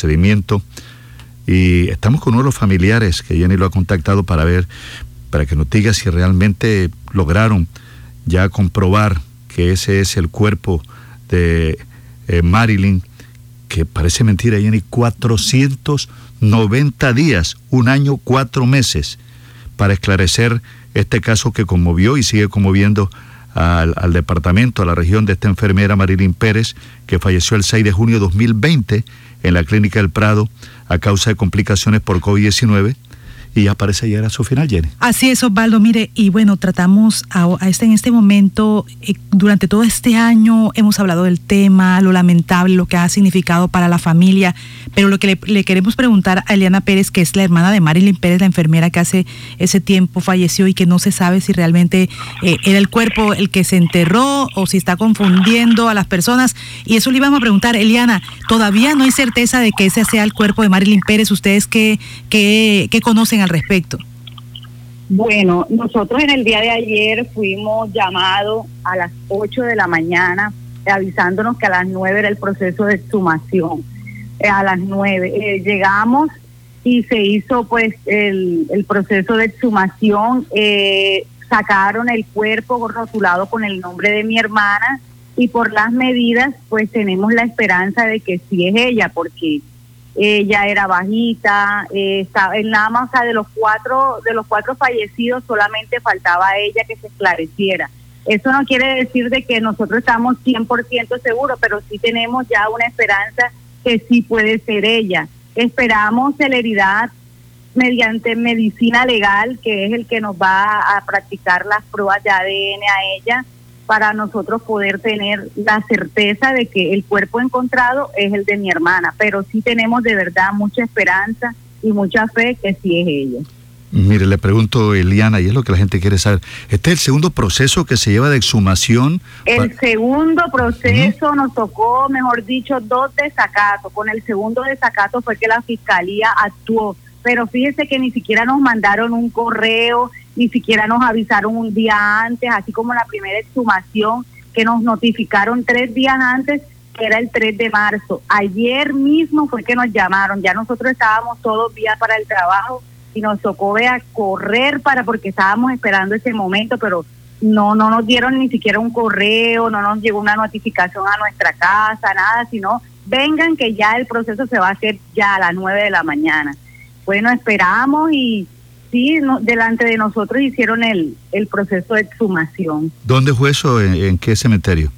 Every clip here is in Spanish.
procedimiento. Y estamos con uno de los familiares que Jenny lo ha contactado para ver, para que nos diga si realmente lograron ya comprobar que ese es el cuerpo de eh, Marilyn, que parece mentira, Jenny, 490 días, un año, cuatro meses, para esclarecer este caso que conmovió y sigue conmoviendo al, al, departamento, a la región de esta enfermera Marilyn Pérez, que falleció el 6 de junio de 2020 en la Clínica del Prado a causa de complicaciones por COVID-19 y ya parece llegar a su final, Jenny. Así es, Osvaldo. Mire, y bueno, tratamos a, este, en este momento, eh, durante todo este año hemos hablado del tema, lo lamentable, lo que ha significado para la familia, pero lo que le, le, queremos preguntar a Eliana Pérez, que es la hermana de Marilyn Pérez, la enfermera que hace ese tiempo falleció y que no se sabe si realmente eh, era el cuerpo el que se enterró o si está confundiendo a las personas. Y eso le íbamos a preguntar, Eliana, todavía no hay certeza de que ese sea el cuerpo de Marilyn Pérez. ¿Ustedes qué, qué, qué conocen al respecto? Bueno, nosotros en el día de ayer fuimos llamados a las 8 de la mañana avisándonos que a las 9 era el proceso de exhumación. Eh, a las 9 eh, llegamos y se hizo pues el, el proceso de exhumación. Eh, sacaron el cuerpo rotulado con el nombre de mi hermana y por las medidas pues tenemos la esperanza de que sí es ella porque ella era bajita, eh, estaba, nada más o sea, de los cuatro de los cuatro fallecidos solamente faltaba a ella que se esclareciera. Eso no quiere decir de que nosotros estamos 100% seguros, pero sí tenemos ya una esperanza que sí puede ser ella. Esperamos celeridad mediante medicina legal, que es el que nos va a practicar las pruebas de ADN a ella para nosotros poder tener la certeza de que el cuerpo encontrado es el de mi hermana, pero sí tenemos de verdad mucha esperanza y mucha fe que sí es ella. Mire, le pregunto, Eliana, y es lo que la gente quiere saber. ¿Este es el segundo proceso que se lleva de exhumación? El segundo proceso uh -huh. nos tocó, mejor dicho, dos desacatos. Con el segundo desacato fue que la fiscalía actuó. Pero fíjese que ni siquiera nos mandaron un correo, ni siquiera nos avisaron un día antes, así como la primera exhumación que nos notificaron tres días antes, que era el 3 de marzo. Ayer mismo fue que nos llamaron, ya nosotros estábamos todos días para el trabajo y nos tocó a correr para porque estábamos esperando ese momento, pero no no nos dieron ni siquiera un correo, no nos llegó una notificación a nuestra casa, nada, sino vengan que ya el proceso se va a hacer ya a las 9 de la mañana. Bueno, esperamos y sí, no, delante de nosotros hicieron el, el proceso de exhumación. ¿Dónde fue eso? ¿En, en qué cementerio?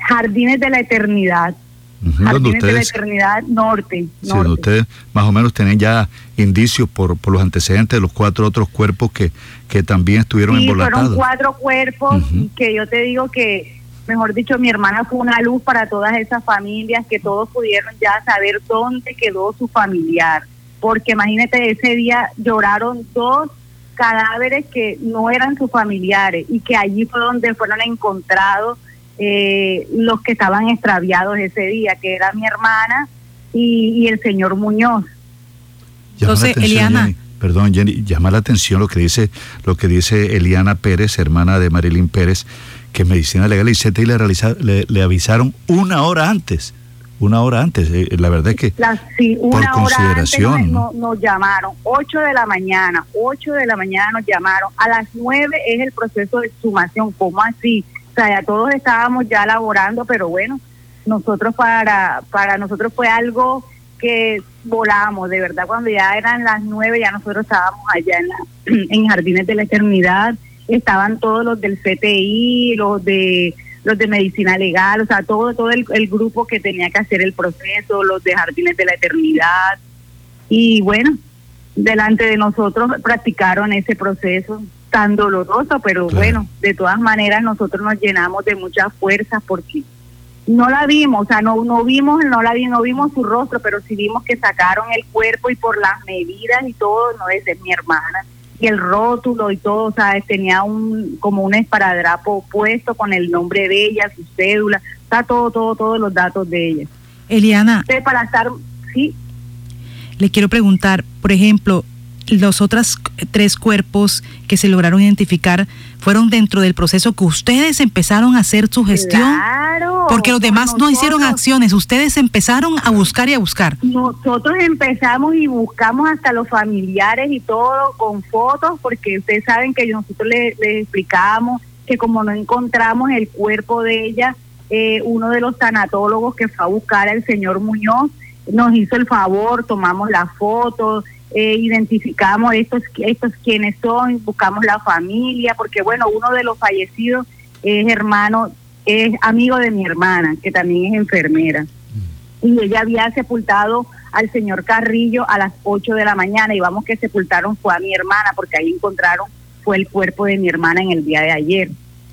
Jardines de la Eternidad. Uh -huh, Jardines ustedes, de la Eternidad Norte. Sí, ustedes más o menos tienen ya indicios por, por los antecedentes de los cuatro otros cuerpos que, que también estuvieron sí, embolatados. fueron cuatro cuerpos uh -huh. que yo te digo que, mejor dicho, mi hermana fue una luz para todas esas familias, que todos pudieron ya saber dónde quedó su familiar. Porque imagínate, ese día lloraron dos cadáveres que no eran sus familiares y que allí fue donde fueron encontrados eh, los que estaban extraviados ese día, que era mi hermana y, y el señor Muñoz. Entonces, Eliana. Jenny, perdón, Jenny, llama la atención lo que dice lo que dice Eliana Pérez, hermana de Marilyn Pérez, que Medicina Legal y CTI le, realiza, le, le avisaron una hora antes una hora antes. Eh, la verdad es que la, sí, una por hora consideración antes nos, nos, llamaron, 8 de la mañana, 8 de la mañana nos llamaron, a las 9 es el proceso de exhumación, ¿cómo así? O sea, ya todos estábamos ya laborando, pero bueno, nosotros para, para nosotros fue algo que volamos, de verdad, cuando ya eran las 9 ya nosotros estábamos allá en, la, en Jardines de la Eternidad, estaban todos los del CTI, los de los de medicina legal, o sea, todo todo el, el, grupo que tenía que hacer el proceso, los de Jardines de la Eternidad. Y bueno, delante de nosotros practicaron ese proceso tan doloroso, pero claro. bueno, de todas maneras nosotros nos llenamos de muchas fuerzas porque no la vimos, o sea, no no vimos, no la vi, no vimos su rostro, pero sí vimos que sacaron el cuerpo y por las medidas y todo, no es mi hermana y el rótulo y todo, sea, tenía un como un esparadrapo puesto con el nombre de ella, su cédula, está todo, todo, todos los datos de ella. Eliana. Entonces, para estar, sí. Le quiero preguntar, por ejemplo, los otros tres cuerpos que se lograron identificar fueron dentro del proceso que ustedes empezaron a hacer su gestión. Claro. Porque los demás no hicieron acciones, ustedes empezaron a buscar y a buscar. Nosotros empezamos y buscamos hasta los familiares y todo con fotos, porque ustedes saben que nosotros les, explicamos que como no encontramos el cuerpo de ella, eh, uno de los tanatólogos que fue a buscar al señor Muñoz nos hizo el favor, tomamos las fotos, eh, identificamos estos, estos quienes son, buscamos la familia, porque bueno, uno de los fallecidos es hermano, es amigo de mi hermana, que también es enfermera. Y ella había sepultado al señor Carrillo a las 8 de la mañana y vamos que sepultaron fue a mi hermana, porque ahí encontraron, fue el cuerpo de mi hermana en el día de ayer.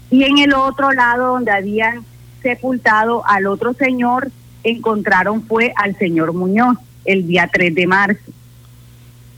Y en el otro lado donde habían sepultado al otro señor, encontraron fue al señor Muñoz el día 3 de marzo.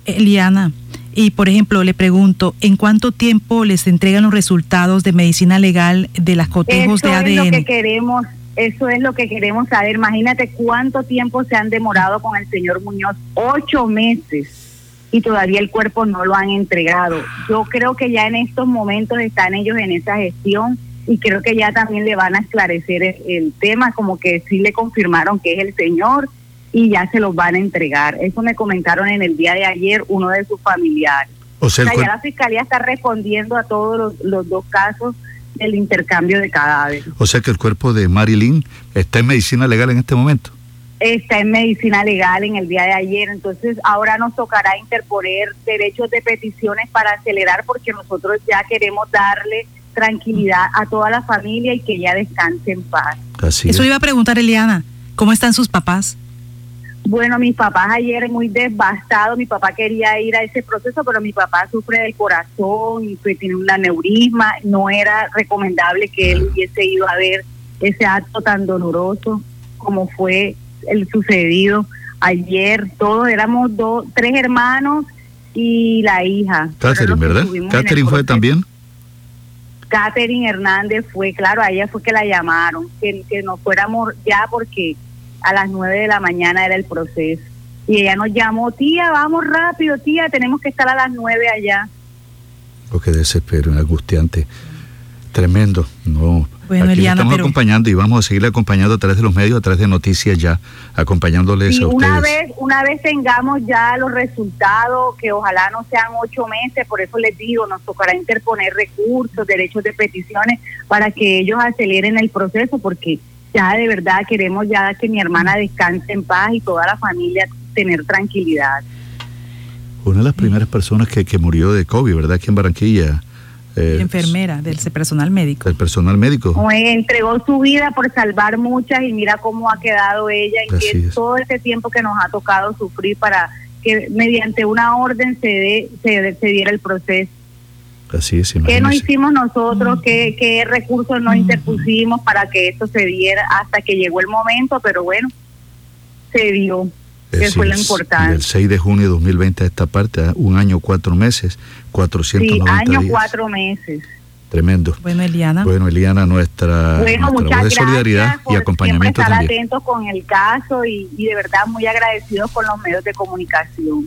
Eliana, y por ejemplo, le pregunto, ¿en cuánto tiempo les entregan los resultados de medicina legal de las cotejos de ADN? Es lo que queremos, eso es lo que queremos saber. Imagínate cuánto tiempo se han demorado con el señor Muñoz, ocho meses, y todavía el cuerpo no lo han entregado. Yo creo que ya en estos momentos están ellos en esa gestión y creo que ya también le van a esclarecer el tema, como que sí le confirmaron que es el señor y ya se los van a entregar. Eso me comentaron en el día de ayer uno de sus familiares. O sea, ya la fiscalía está respondiendo a todos los, dos casos del intercambio de cadáveres. O sea que el cuerpo de Marilyn está en medicina legal en este momento. Está en medicina legal en el día de ayer, entonces ahora nos tocará interponer derechos de peticiones para acelerar porque nosotros ya queremos darle tranquilidad a toda la familia y que ya descanse en paz. Eso iba a preguntar Eliana, ¿cómo están sus papás? Bueno, mis papás ayer muy devastados, mi papá quería ir a ese proceso, pero mi papá sufre del corazón y pues, tiene un aneurisma, no era recomendable que él hubiese ido a ver ese acto tan doloroso como fue el sucedido ayer. Todos éramos dos, tres hermanos y la hija. Catherine, ¿verdad? Catherine fue también. Catherine Hernández fue, claro, a ella fue que la llamaron, que, que nos fuéramos ya porque a las nueve de la mañana era el proceso. Y ella nos llamó, tía, vamos rápido, tía, tenemos que estar a las nueve allá. Oh, qué desespero, angustiante. Tremendo. No. Bueno, Aquí estamos acompañando y vamos a seguir acompañando a través de los medios, a través de noticias ya, acompañándoles a ustedes. Una vez, una vez tengamos ya los resultados, que ojalá no sean ocho meses, por eso les digo, nos tocará interponer recursos, derechos de peticiones, para que ellos aceleren el proceso, porque ya de verdad queremos ya que mi hermana descanse en paz y toda la familia tener tranquilidad. Una de las primeras personas que, que murió de COVID, ¿verdad? Aquí en Barranquilla. Eh, enfermera, del personal médico. Del personal médico. entregó su vida por salvar muchas y mira cómo ha quedado ella y que todo ese tiempo que nos ha tocado sufrir para que mediante una orden se, dé, se, se diera el proceso. Así es, ¿Qué no hicimos nosotros? ¿Qué, ¿Qué recursos nos interpusimos para que esto se diera hasta que llegó el momento? Pero bueno, se dio, que fue lo importante. El 6 de junio de 2020 a esta parte, ¿ah? un año, cuatro meses, 490 sí, año, cuatro meses. Tremendo. Bueno, Eliana. Bueno, Eliana, nuestra, bueno, nuestra de solidaridad y acompañamiento estar también. atentos con el caso y, y de verdad muy agradecidos con los medios de comunicación.